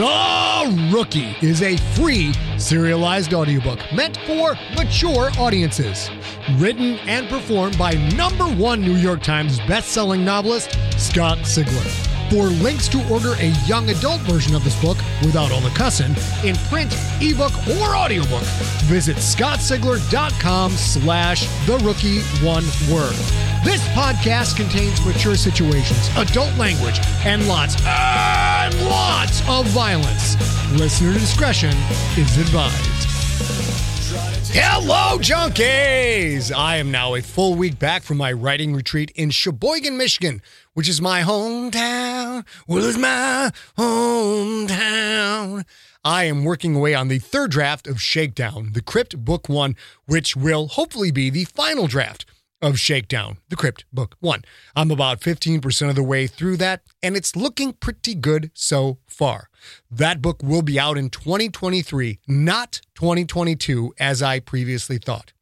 The Rookie is a free serialized audiobook meant for mature audiences. Written and performed by number one New York Times bestselling novelist Scott Sigler. For links to order a young adult version of this book without all the cussing in print, ebook, or audiobook, visit scottsigler.com slash the rookie one word. This podcast contains mature situations, adult language, and lots and lots of violence. Listener discretion is advised. Hello, junkies! I am now a full week back from my writing retreat in Cheboygan, Michigan, which is my hometown. Well, it's my hometown. I am working away on the third draft of Shakedown, the Crypt Book One, which will hopefully be the final draft of Shakedown, the Crypt Book One. I'm about 15% of the way through that, and it's looking pretty good so far. That book will be out in 2023, not 2022, as I previously thought.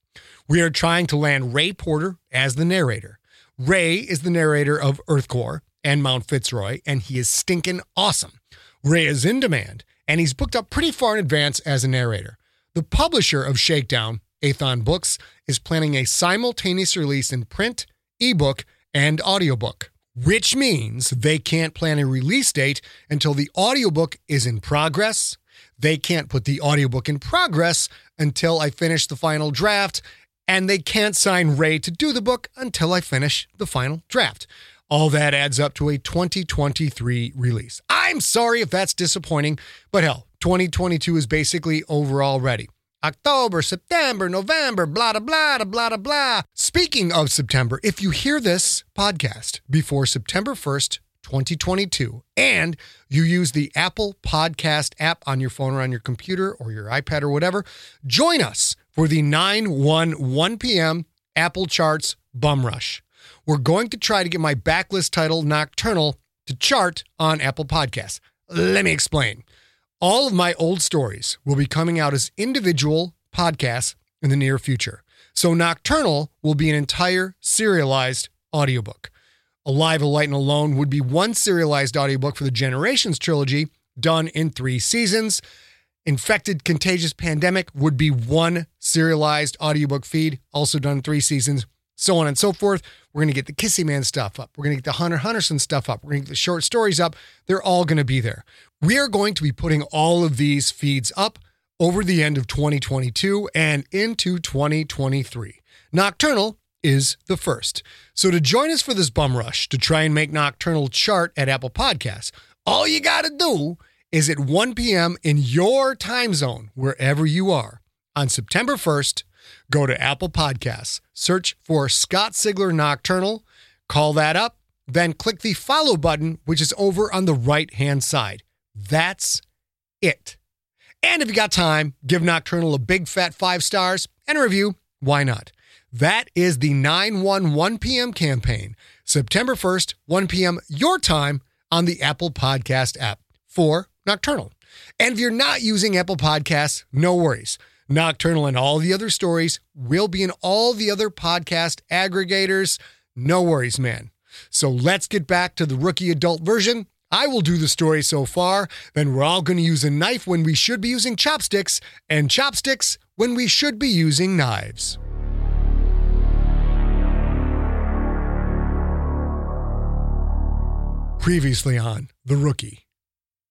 We are trying to land Ray Porter as the narrator. Ray is the narrator of Earthcore and Mount Fitzroy, and he is stinking awesome. Ray is in demand, and he's booked up pretty far in advance as a narrator. The publisher of Shakedown, Aethon Books, is planning a simultaneous release in print, ebook, and audiobook, which means they can't plan a release date until the audiobook is in progress. They can't put the audiobook in progress until I finish the final draft, and they can't sign Ray to do the book until I finish the final draft. All that adds up to a 2023 release. I'm sorry if that's disappointing, but hell, 2022 is basically over already. October, September, November, blah, blah, blah, blah, blah, blah. Speaking of September, if you hear this podcast before September 1st, 2022, and you use the Apple Podcast app on your phone or on your computer or your iPad or whatever, join us for the 9 1 1 p.m. Apple Charts Bum Rush. We're going to try to get my backlist title, Nocturnal, to chart on Apple Podcasts. Let me explain. All of my old stories will be coming out as individual podcasts in the near future. So Nocturnal will be an entire serialized audiobook. Alive, Alight, and Alone would be one serialized audiobook for the Generations trilogy done in three seasons. Infected Contagious Pandemic would be one serialized audiobook feed, also done in three seasons, so on and so forth. We're going to get the Kissy Man stuff up. We're going to get the Hunter Hunterson stuff up. We're going to get the short stories up. They're all going to be there. We are going to be putting all of these feeds up over the end of 2022 and into 2023. Nocturnal is the first. So to join us for this bum rush to try and make Nocturnal chart at Apple Podcasts, all you got to do is at 1 p.m. in your time zone, wherever you are, on September 1st, go to Apple Podcasts, search for Scott Sigler Nocturnal, call that up, then click the follow button, which is over on the right hand side. That's it. And if you got time, give Nocturnal a big fat five stars and a review. Why not? That is the 9 1 1 p.m. campaign, September 1st, 1 p.m. your time on the Apple Podcast app for Nocturnal. And if you're not using Apple Podcasts, no worries. Nocturnal and all the other stories will be in all the other podcast aggregators. No worries, man. So let's get back to the rookie adult version. I will do the story so far, then we're all going to use a knife when we should be using chopsticks, and chopsticks when we should be using knives. Previously on The Rookie.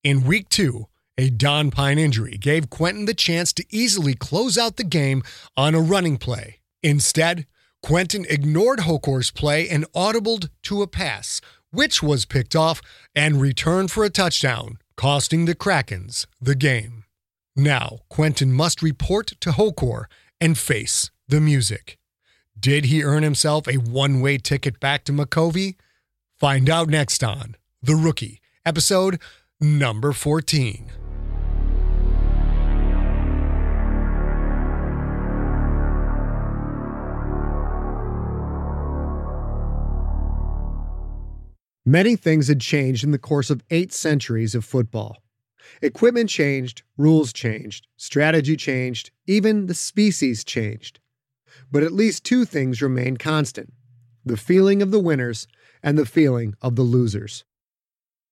In week two, a Don Pine injury gave Quentin the chance to easily close out the game on a running play. Instead, Quentin ignored Hokor's play and audibled to a pass, which was picked off and returned for a touchdown, costing the Krakens the game. Now, Quentin must report to Hokor and face the music. Did he earn himself a one way ticket back to Micovi? Find out next on The Rookie, episode number 14. Many things had changed in the course of eight centuries of football. Equipment changed, rules changed, strategy changed, even the species changed. But at least two things remained constant the feeling of the winners and the feeling of the losers.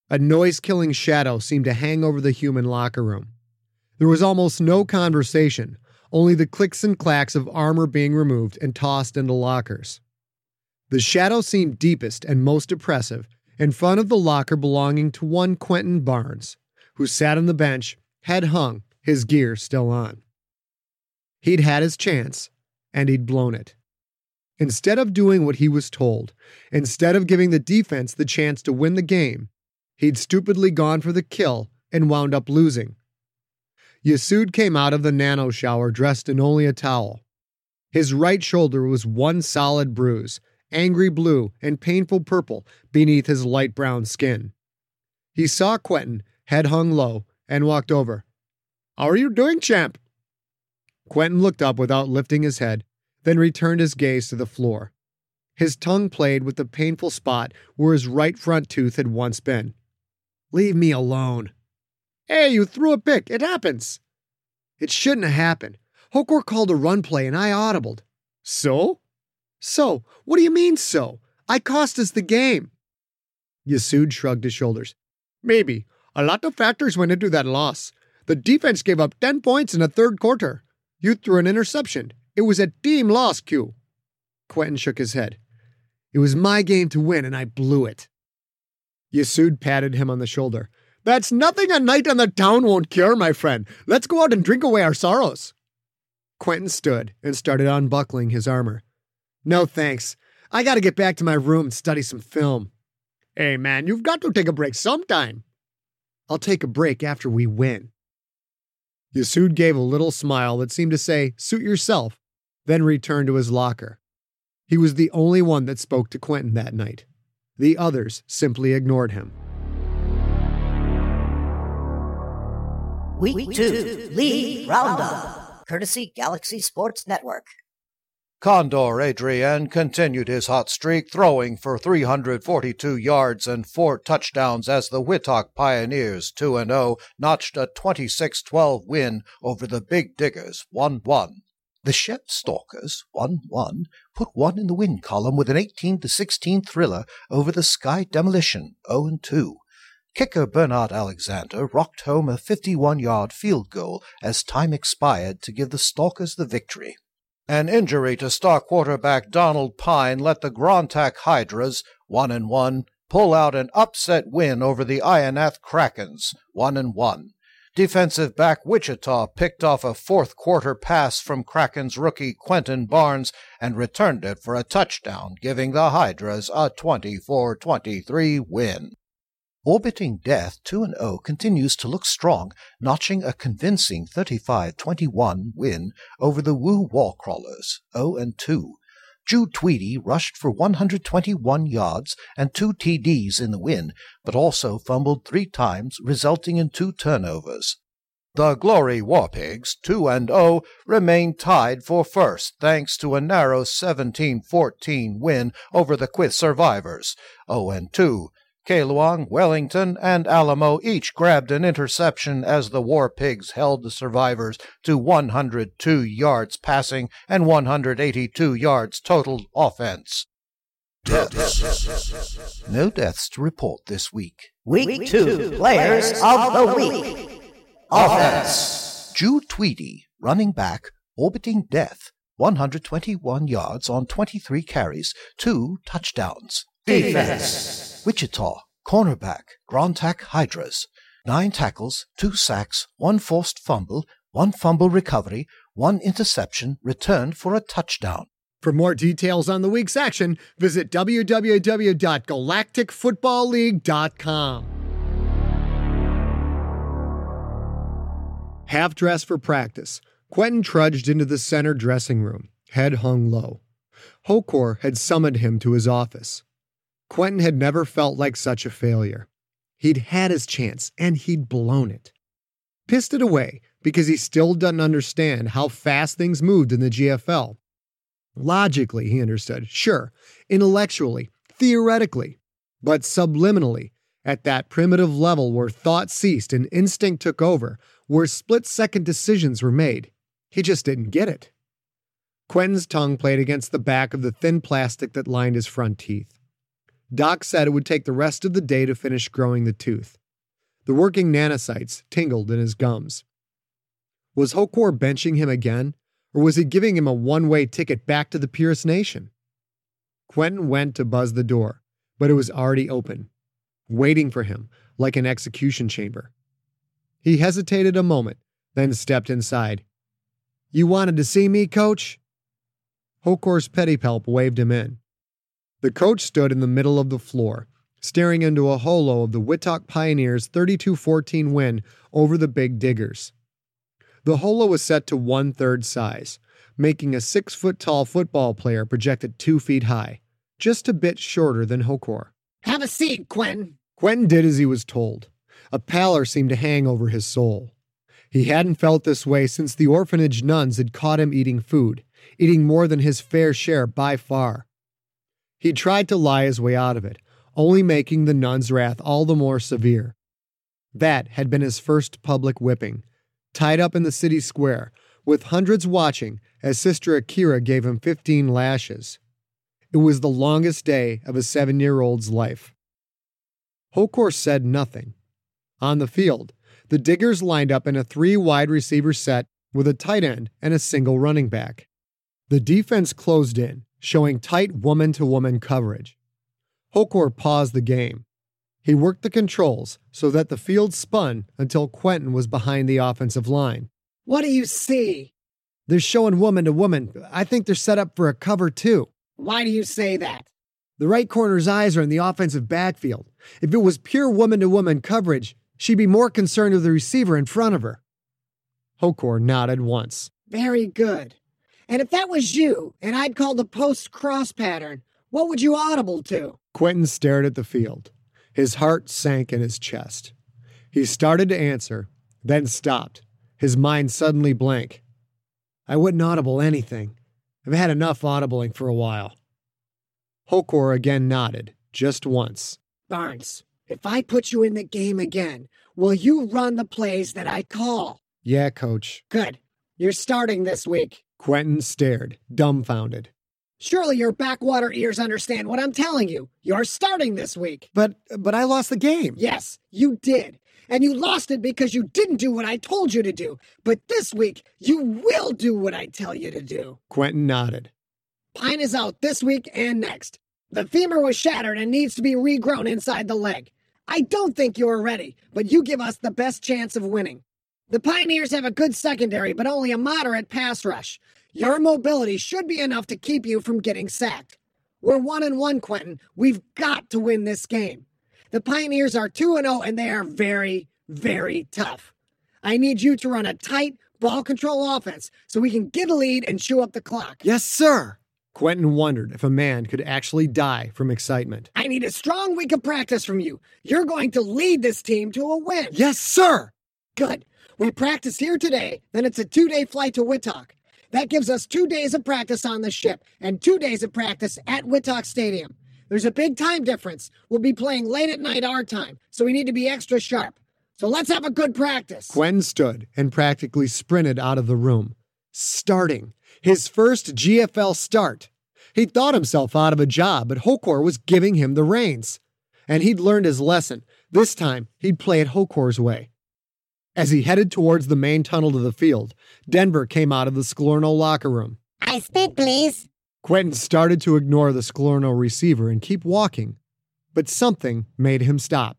A noise killing shadow seemed to hang over the human locker room. There was almost no conversation, only the clicks and clacks of armor being removed and tossed into lockers. The shadow seemed deepest and most oppressive in front of the locker belonging to one Quentin Barnes, who sat on the bench, head hung, his gear still on. He'd had his chance, and he'd blown it. Instead of doing what he was told, instead of giving the defense the chance to win the game, he'd stupidly gone for the kill and wound up losing. Yassoud came out of the nano shower dressed in only a towel. His right shoulder was one solid bruise, angry blue and painful purple beneath his light brown skin. He saw Quentin, head hung low, and walked over. How are you doing, champ? Quentin looked up without lifting his head, then returned his gaze to the floor. His tongue played with the painful spot where his right front tooth had once been. Leave me alone. Hey, you threw a pick. It happens. It shouldn't have happened. Hokor called a run play and I audibled. So? So? What do you mean, so? I cost us the game. Yassoud shrugged his shoulders. Maybe. A lot of factors went into that loss. The defense gave up 10 points in the third quarter. You threw an interception. It was a team loss, Q. Quentin shook his head. It was my game to win, and I blew it. Yassoud patted him on the shoulder. That's nothing a night on the town won't cure, my friend. Let's go out and drink away our sorrows. Quentin stood and started unbuckling his armor. No thanks. I gotta get back to my room and study some film. Hey, man, you've got to take a break sometime. I'll take a break after we win. Yassoud gave a little smile that seemed to say, Suit yourself, then returned to his locker. He was the only one that spoke to Quentin that night. The others simply ignored him. Week, Week 2, two League Roundup, courtesy Galaxy Sports Network. Condor Adrian continued his hot streak, throwing for 342 yards and four touchdowns as the Wittock Pioneers 2 0 notched a 26 12 win over the Big Diggers 1 1. The Shep Stalkers 1 1 put one in the win column with an 18 16 thriller over the Sky Demolition 0 2. Kicker Bernard Alexander rocked home a 51 yard field goal as time expired to give the Stalkers the victory. An injury to star quarterback Donald Pine let the Grontack Hydras, 1 and 1, pull out an upset win over the Ionath Krakens, 1 and 1. Defensive back Wichita picked off a fourth quarter pass from Kraken's rookie Quentin Barnes and returned it for a touchdown, giving the Hydras a 24 23 win. Orbiting Death 2 0 continues to look strong, notching a convincing 35 21 win over the Woo Wallcrawlers 0 2. Jude Tweedy rushed for 121 yards and two TDs in the win, but also fumbled three times, resulting in two turnovers. The Glory War Warpigs, 2 and 0, remain tied for first thanks to a narrow 17-14 win over the Quyth Survivors, 0 and 2. Kaluang, Wellington, and Alamo each grabbed an interception as the War Pigs held the survivors to 102 yards passing and 182 yards total offense. Deaths. No deaths to report this week. Week, week two, two players of the week. Offense. Jude Tweedy, running back, orbiting death, 121 yards on 23 carries, two touchdowns. Defense. Wichita, cornerback, Grontack Hydras. Nine tackles, two sacks, one forced fumble, one fumble recovery, one interception, returned for a touchdown. For more details on the week's action, visit www.galacticfootballleague.com. Half dressed for practice, Quentin trudged into the center dressing room, head hung low. Hokor had summoned him to his office. Quentin had never felt like such a failure. He'd had his chance and he'd blown it. Pissed it away because he still doesn't understand how fast things moved in the GFL. Logically, he understood, sure, intellectually, theoretically, but subliminally, at that primitive level where thought ceased and instinct took over, where split second decisions were made, he just didn't get it. Quentin's tongue played against the back of the thin plastic that lined his front teeth. Doc said it would take the rest of the day to finish growing the tooth. The working nanocytes tingled in his gums. Was Hokor benching him again, or was he giving him a one way ticket back to the Purist Nation? Quentin went to buzz the door, but it was already open, waiting for him like an execution chamber. He hesitated a moment, then stepped inside. You wanted to see me, coach? Hokor's Pedipalp waved him in. The coach stood in the middle of the floor, staring into a holo of the Wittock Pioneers' 32 14 win over the Big Diggers. The holo was set to one third size, making a six foot tall football player projected two feet high, just a bit shorter than Hokor. Have a seat, Quentin. Quentin did as he was told. A pallor seemed to hang over his soul. He hadn't felt this way since the orphanage nuns had caught him eating food, eating more than his fair share by far. He tried to lie his way out of it, only making the nuns' wrath all the more severe. That had been his first public whipping, tied up in the city square, with hundreds watching as Sister Akira gave him 15 lashes. It was the longest day of a seven year old's life. Hokor said nothing. On the field, the Diggers lined up in a three wide receiver set with a tight end and a single running back. The defense closed in, showing tight woman to woman coverage. Hokor paused the game. He worked the controls so that the field spun until Quentin was behind the offensive line. What do you see? They're showing woman to woman. I think they're set up for a cover, too. Why do you say that? The right corner's eyes are in the offensive backfield. If it was pure woman to woman coverage, she'd be more concerned with the receiver in front of her. Hokor nodded once. Very good. And if that was you, and I'd called the post cross pattern, what would you audible to? Quentin stared at the field. His heart sank in his chest. He started to answer, then stopped, his mind suddenly blank. I wouldn't audible anything. I've had enough audibling for a while. Hokor again nodded, just once. Barnes, if I put you in the game again, will you run the plays that I call? Yeah, coach. Good. You're starting this week. Quentin stared, dumbfounded. Surely your backwater ears understand what I'm telling you. You're starting this week. But but I lost the game. Yes, you did. And you lost it because you didn't do what I told you to do. But this week, you will do what I tell you to do. Quentin nodded. Pine is out this week and next. The femur was shattered and needs to be regrown inside the leg. I don't think you're ready, but you give us the best chance of winning. The Pioneers have a good secondary, but only a moderate pass rush. Your mobility should be enough to keep you from getting sacked. We're one and one, Quentin. We've got to win this game. The Pioneers are 2 0 and they are very, very tough. I need you to run a tight, ball control offense so we can get a lead and chew up the clock. Yes, sir. Quentin wondered if a man could actually die from excitement. I need a strong week of practice from you. You're going to lead this team to a win. Yes, sir. Good. We practice here today, then it's a two day flight to Wittock. That gives us two days of practice on the ship and two days of practice at Wittock Stadium. There's a big time difference. We'll be playing late at night our time, so we need to be extra sharp. So let's have a good practice. Quentin stood and practically sprinted out of the room. Starting. His first GFL start. He'd thought himself out of a job, but Hokor was giving him the reins. And he'd learned his lesson. This time, he'd play it Hokor's way. As he headed towards the main tunnel to the field, Denver came out of the Sklorno locker room. I speak, please. Quentin started to ignore the Sklorno receiver and keep walking, but something made him stop.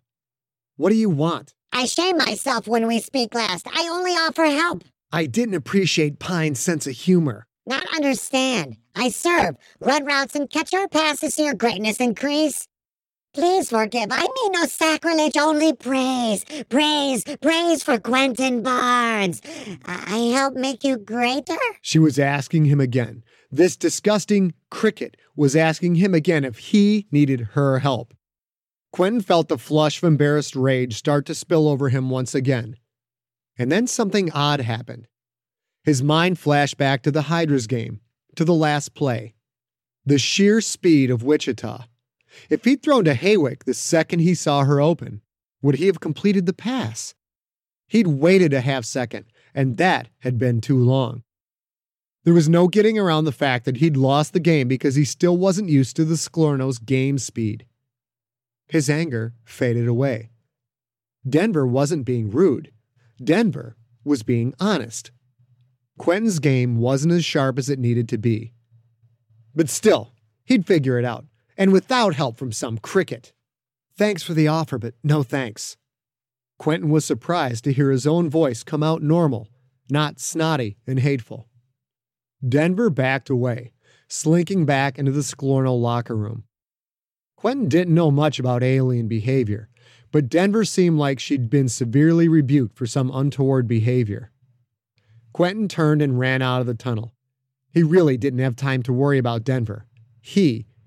What do you want? I shame myself when we speak last. I only offer help. I didn't appreciate Pine's sense of humor. Not understand. I serve. Run routes and catch our passes to your greatness increase. Please forgive. I mean no sacrilege, only praise. Praise, praise for Quentin Barnes. I help make you greater? She was asking him again. This disgusting cricket was asking him again if he needed her help. Quentin felt the flush of embarrassed rage start to spill over him once again. And then something odd happened. His mind flashed back to the Hydras game, to the last play. The sheer speed of Wichita. If he'd thrown to Haywick the second he saw her open, would he have completed the pass? He'd waited a half second, and that had been too long. There was no getting around the fact that he'd lost the game because he still wasn't used to the Sklorno's game speed. His anger faded away. Denver wasn't being rude. Denver was being honest. Quentin's game wasn't as sharp as it needed to be. But still, he'd figure it out, and without help from some cricket. Thanks for the offer, but no thanks. Quentin was surprised to hear his own voice come out normal, not snotty and hateful. Denver backed away, slinking back into the Sklorno locker room. Quentin didn't know much about alien behavior, but Denver seemed like she'd been severely rebuked for some untoward behavior. Quentin turned and ran out of the tunnel. He really didn't have time to worry about Denver. He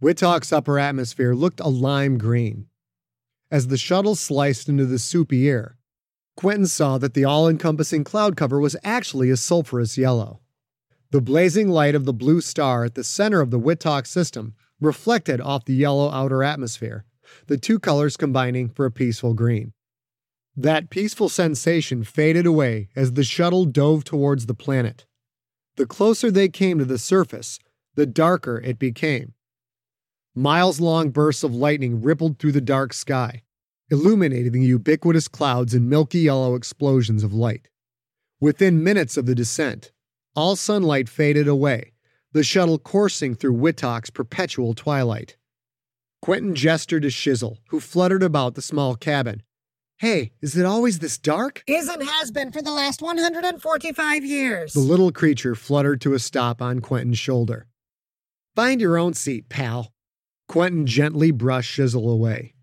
Wittock's upper atmosphere looked a lime green. As the shuttle sliced into the soupy air, Quentin saw that the all encompassing cloud cover was actually a sulfurous yellow. The blazing light of the blue star at the center of the Wittock system reflected off the yellow outer atmosphere, the two colors combining for a peaceful green. That peaceful sensation faded away as the shuttle dove towards the planet. The closer they came to the surface, the darker it became. Miles long bursts of lightning rippled through the dark sky, illuminating the ubiquitous clouds in milky yellow explosions of light. Within minutes of the descent, all sunlight faded away, the shuttle coursing through Wittock's perpetual twilight. Quentin gestured to Shizzle, who fluttered about the small cabin. Hey, is it always this dark? Is and has been for the last 145 years. The little creature fluttered to a stop on Quentin's shoulder. Find your own seat, pal. Quentin gently brushed Shizzle away.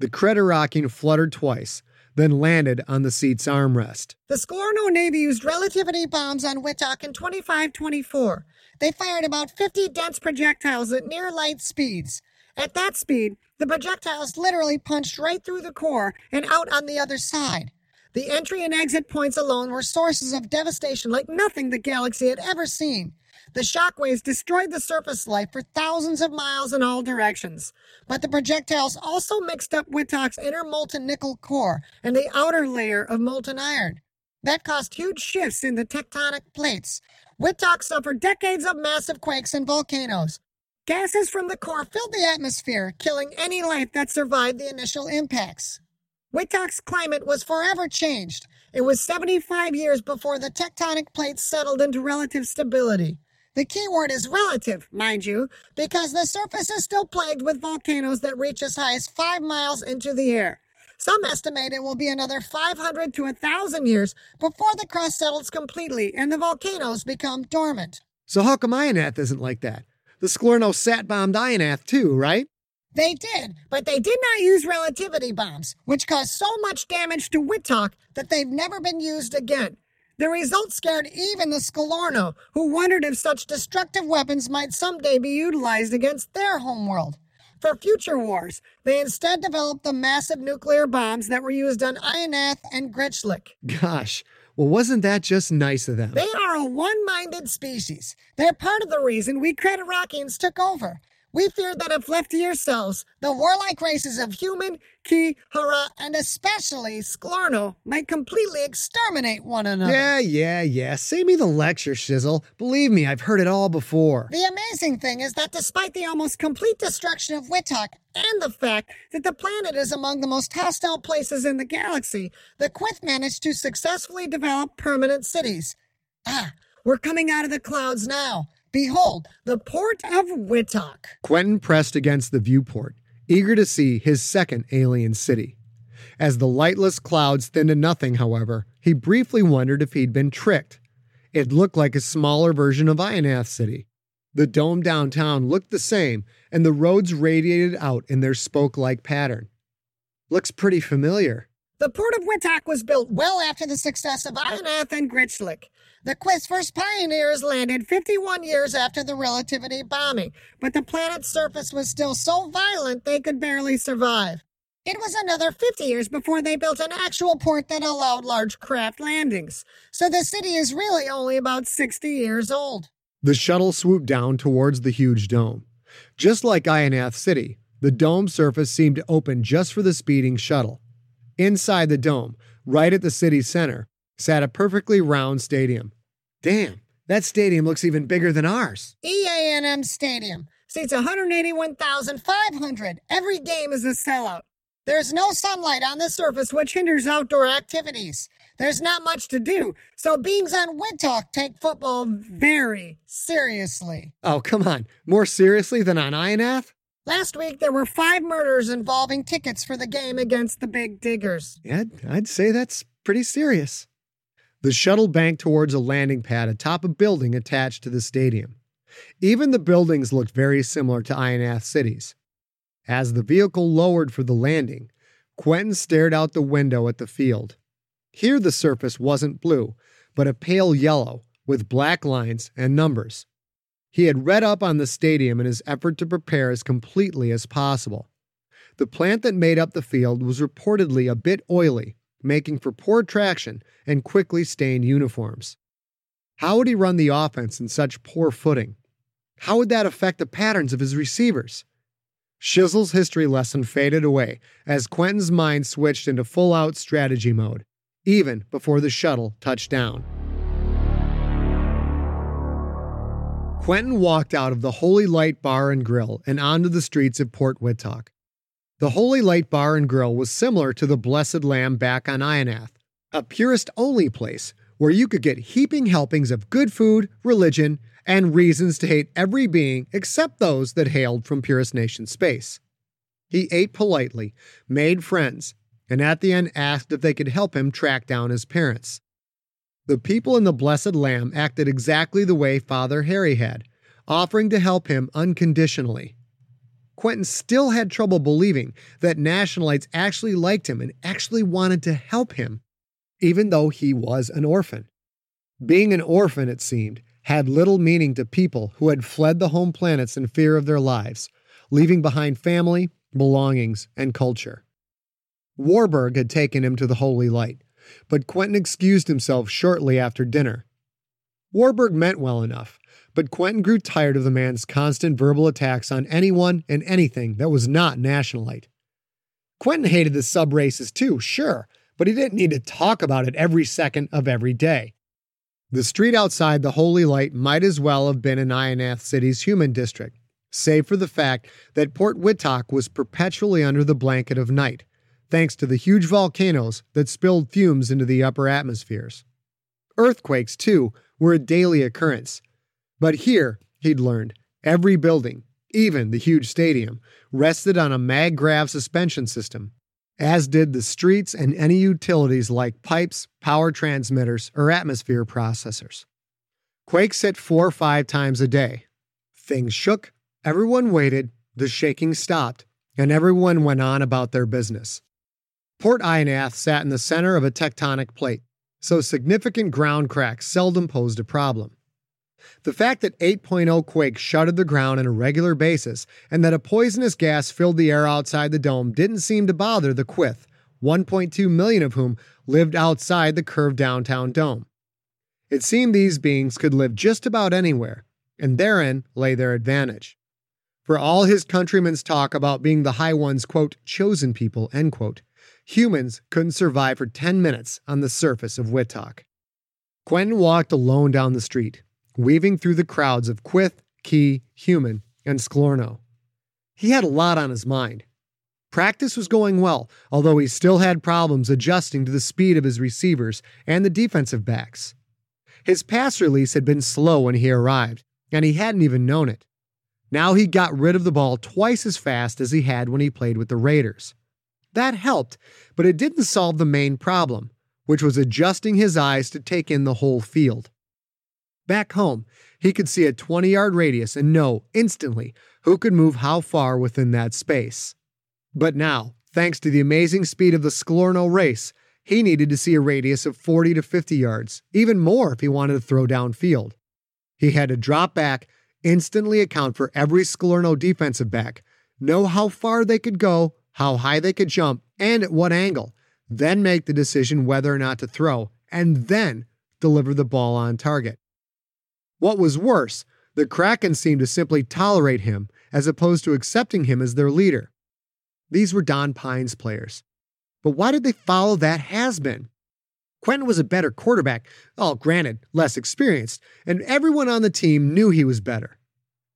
The Creterakian fluttered twice, then landed on the seat's armrest. The Sklorno Navy used relativity bombs on Wittock in 2524. They fired about 50 dense projectiles at near light speeds. At that speed, the projectiles literally punched right through the core and out on the other side. The entry and exit points alone were sources of devastation like nothing the galaxy had ever seen. The shockwaves destroyed the surface life for thousands of miles in all directions. But the projectiles also mixed up Wittock's inner molten nickel core and the outer layer of molten iron. That caused huge shifts in the tectonic plates. Wittock suffered decades of massive quakes and volcanoes. Gases from the core filled the atmosphere, killing any life that survived the initial impacts. Wittock's climate was forever changed. It was 75 years before the tectonic plates settled into relative stability. The key word is relative, mind you, because the surface is still plagued with volcanoes that reach as high as five miles into the air. Some estimate it will be another 500 to 1,000 years before the crust settles completely and the volcanoes become dormant. So how come Ionath isn't like that? The Sklorno sat bombed Ionath too, right? They did, but they did not use relativity bombs, which caused so much damage to Wittock that they've never been used again. The result scared even the Sklorno, who wondered if such destructive weapons might someday be utilized against their homeworld. For future wars, they instead developed the massive nuclear bombs that were used on Ionath and Gritchlick. Gosh, well, wasn't that just nice of them? They are a one minded species. They're part of the reason we Creterakians took over. We feared that if left to yourselves, the warlike races of human, Ki, Harrah, and especially Sklorno might completely exterminate one another. Yeah, yeah, yeah. Save me the lecture, Shizzle. Believe me, I've heard it all before. The amazing thing is that despite the almost complete destruction of Wittock and the fact that the planet is among the most hostile places in the galaxy, the Quyth managed to successfully develop permanent cities. Ah, we're coming out of the clouds now. Behold, the port of Wittock. Quentin pressed against the viewport, eager to see his second alien city. As the lightless clouds thinned to nothing, however, he briefly wondered if he'd been tricked. It looked like a smaller version of Ionath City. The dome downtown looked the same, and the roads radiated out in their spoke like pattern. Looks pretty familiar. The port of Wittock was built well after the success of Ionath and Gritchlick. The Quyth's first pioneers landed 51 years after the relativity bombing, but the planet's surface was still so violent they could barely survive. It was another 50 years before they built an actual port that allowed large craft landings, so the city is really only about 60 years old. The shuttle swooped down towards the huge dome. Just like Ionath City, the dome surface seemed to open just for the speeding shuttle. Inside the dome, right at the city's center, sat a perfectly round stadium. Damn, that stadium looks even bigger than ours. EANM Stadium seats 181,500. Every game is a sellout. There's no sunlight on the surface, which hinders outdoor activities. There's not much to do, so beings on Wittock take football very seriously. Oh, come on. More seriously than on Ionath? Last week, there were five murders involving tickets for the game against the Big Diggers. Yeah, I'd say that's pretty serious. The shuttle banked towards a landing pad atop a building attached to the stadium. Even the buildings looked very similar to Ionath cities. As the vehicle lowered for the landing, Quentin stared out the window at the field. Here the surface wasn't blue, but a pale yellow with black lines and numbers. He had read up on the stadium in his effort to prepare as completely as possible. The plant that made up the field was reportedly a bit oily, making for poor traction and quickly stained uniforms. How would he run the offense in such poor footing? How would that affect the patterns of his receivers? Shizzle's history lesson faded away as Quentin's mind switched into full out strategy mode, even before the shuttle touched down. Quentin walked out of the Holy Light Bar and Grill and onto the streets of Port Wittock. The Holy Light Bar and Grill was similar to the Blessed Lamb back on Ionath, a purist only place where you could get heaping helpings of good food, religion, and reasons to hate every being except those that hailed from Purist Nation space. He ate politely, made friends, and at the end asked if they could help him track down his parents. The people in the Blessed Lamb acted exactly the way Father Harry had, offering to help him unconditionally. Quentin still had trouble believing that nationalites actually liked him and actually wanted to help him, even though he was an orphan. Being an orphan, it seemed, had little meaning to people who had fled the home planets in fear of their lives, leaving behind family, belongings, and culture. Warburg had taken him to the Holy Light, but Quentin excused himself shortly after dinner. Warburg meant well enough, but Quentin grew tired of the man's constant verbal attacks on anyone and anything that was not nationalite. Quentin hated the sub races too, sure, but he didn't need to talk about it every second of every day. The street outside the Holy Light might as well have been in Ionath City's human district, save for the fact that Port Wittock was perpetually under the blanket of night, thanks to the huge volcanoes that spilled fumes into the upper atmospheres. Earthquakes, too, were a daily occurrence. But here, he'd learned, every building, even the huge stadium, rested on a maggrav suspension system, as did the streets and any utilities like pipes, power transmitters, or atmosphere processors. Quakes hit four or five times a day. Things shook, everyone waited, the shaking stopped, and everyone went on about their business. Port Ionath sat in the center of a tectonic plate, so significant ground cracks seldom posed a problem. The fact that 8.0 quakes shuttered the ground on a regular basis and that a poisonous gas filled the air outside the dome didn't seem to bother the Quyth, 1.2 million of whom lived outside the curved downtown dome. It seemed these beings could live just about anywhere, and therein lay their advantage. For all his countrymen's talk about being the High One's, quote, chosen people, end quote, humans couldn't survive for 10 minutes on the surface of Wittock. Quentin walked alone down the street, weaving through the crowds of Quyth, Ki, Human, and Sklorno. He had a lot on his mind. Practice was going well, although he still had problems adjusting to the speed of his receivers and the defensive backs. His pass release had been slow when he arrived, and he hadn't even known it. Now he got rid of the ball twice as fast as he had when he played with the Raiders. That helped, but it didn't solve the main problem, which was adjusting his eyes to take in the whole field. Back home, he could see a 20 yard radius and know instantly who could move how far within that space. But now, thanks to the amazing speed of the Sklorno race, he needed to see a radius of 40 to 50 yards, even more if he wanted to throw downfield. He had to drop back, instantly account for every Sklorno defensive back, know how far they could go, how high they could jump, and at what angle, then make the decision whether or not to throw, and then deliver the ball on target. What was worse, the Kraken seemed to simply tolerate him as opposed to accepting him as their leader. These were Don Pines players. But why did they follow that has been? Quentin was a better quarterback, all granted, less experienced, and everyone on the team knew he was better.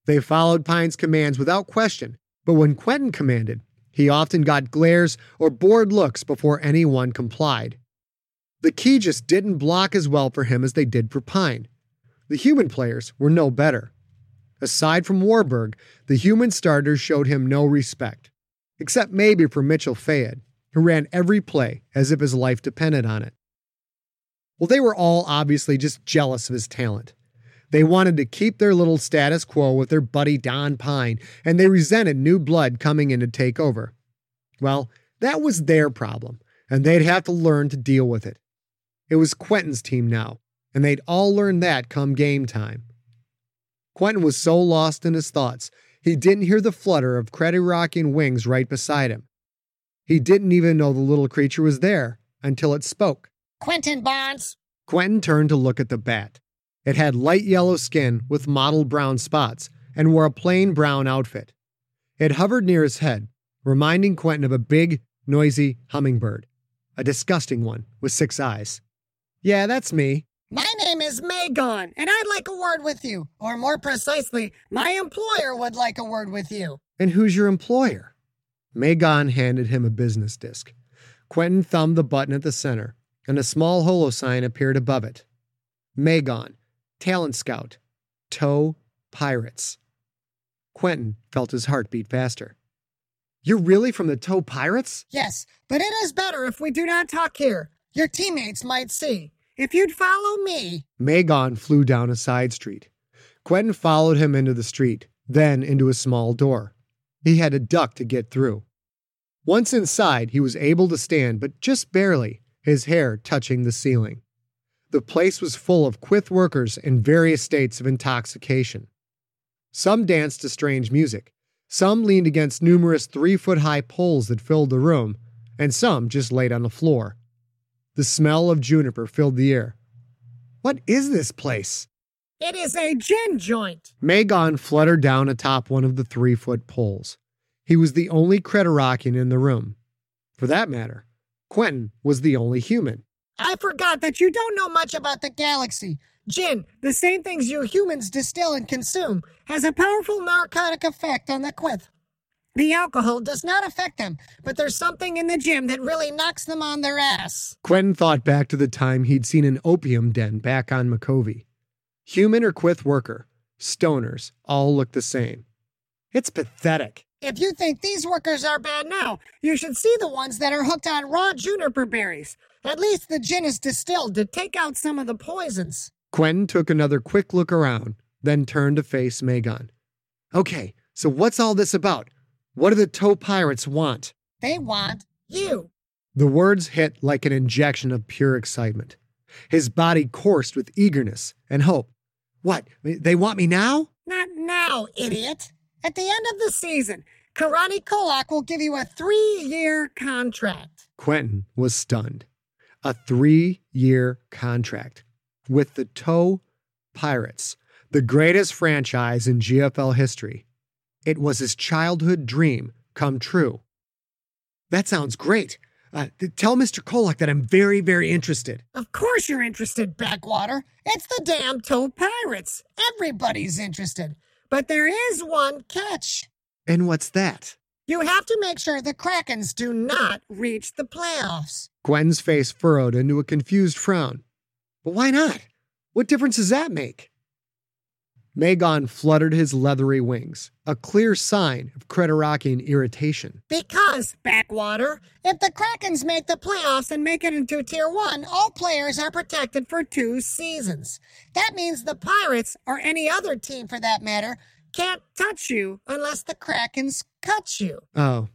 They followed Pine's commands without question, but when Quentin commanded, he often got glares or bored looks before anyone complied. The Ki just didn't block as well for him as they did for Pine. The human players were no better. Aside from Warburg, the human starters showed him no respect, except maybe for Mitchell Fayed, who ran every play as if his life depended on it. Well, they were all obviously just jealous of his talent. They wanted to keep their little status quo with their buddy Don Pine, and they resented new blood coming in to take over. Well, that was their problem, and they'd have to learn to deal with it. It was Quentin's team now, and they'd all learn that come game time. Quentin was so lost in his thoughts, he didn't hear the flutter of Creterakian wings right beside him. He didn't even know the little creature was there until it spoke. Quentin Barnes. Quentin turned to look at the bat. It had light yellow skin with mottled brown spots and wore a plain brown outfit. It hovered near his head, reminding Quentin of a big, noisy hummingbird, a disgusting one with six eyes. Yeah, that's me, my name is Magon, and I'd like a word with you. Or more precisely, my employer would like a word with you. And who's your employer? Magon handed him a business disc. Quentin thumbed the button at the center, and a small holo sign appeared above it. Magon, Talent Scout, Tow Pirates. Quentin felt his heart beat faster. You're really from the Tow Pirates? Yes, but it is better if we do not talk here. Your teammates might see. If you'd follow me. Magon flew down a side street. Quentin followed him into the street, then into a small door. He had to duck to get through. Once inside, he was able to stand, but just barely, his hair touching the ceiling. The place was full of quyth workers in various states of intoxication. Some danced to strange music, some leaned against numerous three foot high poles that filled the room, and some just laid on the floor. The smell of juniper filled the air. What is this place? It is a gin joint. Magon fluttered down atop one of the three foot poles. He was the only Creterakian in the room. For that matter, Quentin was the only human. I forgot that you don't know much about the galaxy. Gin, the same things you humans distill and consume, has a powerful narcotic effect on the Quyth. The alcohol does not affect them, but there's something in the gym that really knocks them on their ass. Quentin thought back to the time he'd seen an opium den back on Micovi. Human or Quyth worker, stoners all look the same. It's pathetic. If you think these workers are bad now, you should see the ones that are hooked on raw juniper berries. At least the gin is distilled to take out some of the poisons. Quentin took another quick look around, then turned to face Magon. Okay, so what's all this about? What do the To Pirates want? They want you. The words hit like an injection of pure excitement. His body coursed with eagerness and hope. What? They want me now? Not now, idiot. At the end of the season, Karani Kolak will give you a three year contract. Quentin was stunned. A three year contract with the To Pirates, the greatest franchise in GFL history. It was his childhood dream come true. That sounds great. Uh, tell Mr. Kolak that I'm very, very interested. Of course you're interested, Backwater. It's the damn To Pirates. Everybody's interested. But there is one catch. And what's that? You have to make sure the Krakens do not reach the playoffs. Gwen's face furrowed into a confused frown. But why not? What difference does that make? Magon fluttered his leathery wings, a clear sign of Creterakian irritation. Because, Backwater, if the Krakens make the playoffs and make it into Tier 1, all players are protected for two seasons. That means the Pirates, or any other team for that matter, can't touch you unless the Krakens cut you. Oh,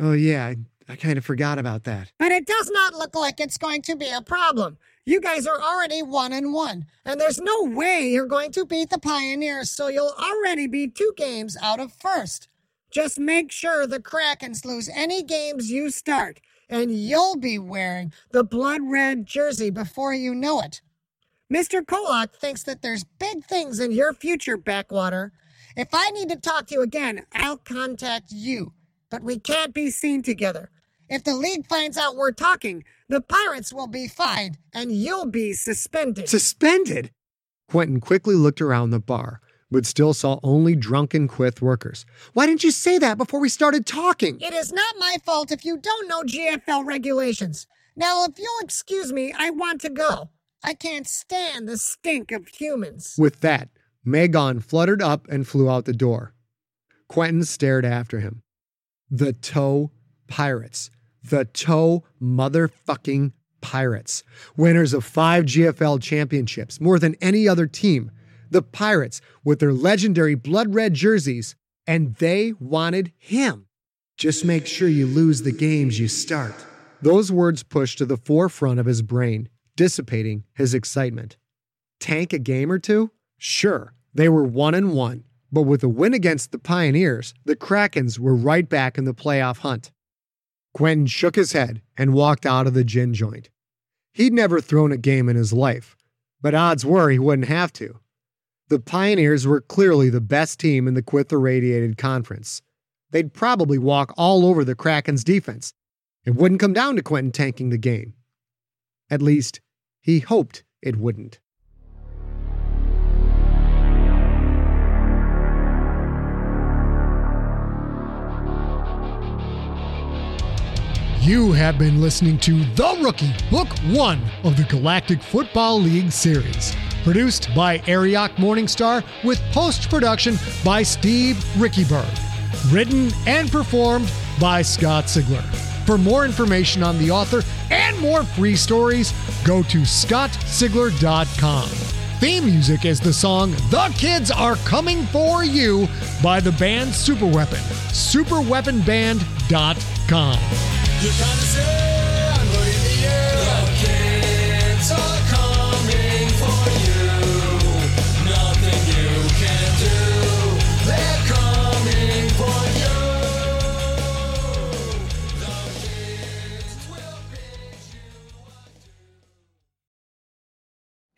oh yeah, I, I kind of forgot about that. But it does not look like it's going to be a problem. You guys are already one and one, and there's no way you're going to beat the Pioneers, so you'll already be two games out of first. Just make sure the Krakens lose any games you start, and you'll be wearing the blood red jersey before you know it. Mr. Kolak thinks that there's big things in your future, Backwater. If I need to talk to you again, I'll contact you. But we can't be seen together. If the league finds out we're talking, the Pirates will be fined and you'll be suspended. Suspended? Quentin quickly looked around the bar, but still saw only drunken Quyth workers. Why didn't you say that before we started talking? It is not my fault if you don't know GFL regulations. Now, if you'll excuse me, I want to go. I can't stand the stink of humans. With that, Magon fluttered up and flew out the door. Quentin stared after him. The To Pirates the To motherfucking Pirates, winners of five GFL championships, more than any other team. The Pirates with their legendary blood red jerseys, and they wanted him. Just make sure you lose the games you start. Those words pushed to the forefront of his brain, dissipating his excitement. Tank a game or two? Sure, they were one and one, but with a win against the Pioneers, the Krakens were right back in the playoff hunt. Quentin shook his head and walked out of the gin joint. He'd never thrown a game in his life, but odds were he wouldn't have to. The Pioneers were clearly the best team in the Quyth Irradiated Conference. They'd probably walk all over the Kraken's defense. It wouldn't come down to Quentin tanking the game. At least, he hoped it wouldn't. You have been listening to The Rookie, Book One of the Galactic Football League series. Produced by Arioch Morningstar with post production by Steve Riekeberg. Written and performed by Scott Sigler. For more information on the author and more free stories, go to scottsigler.com. Theme music is the song The Kids Are Coming For You by the band Superweapon. Superweaponband.com. You kind of say,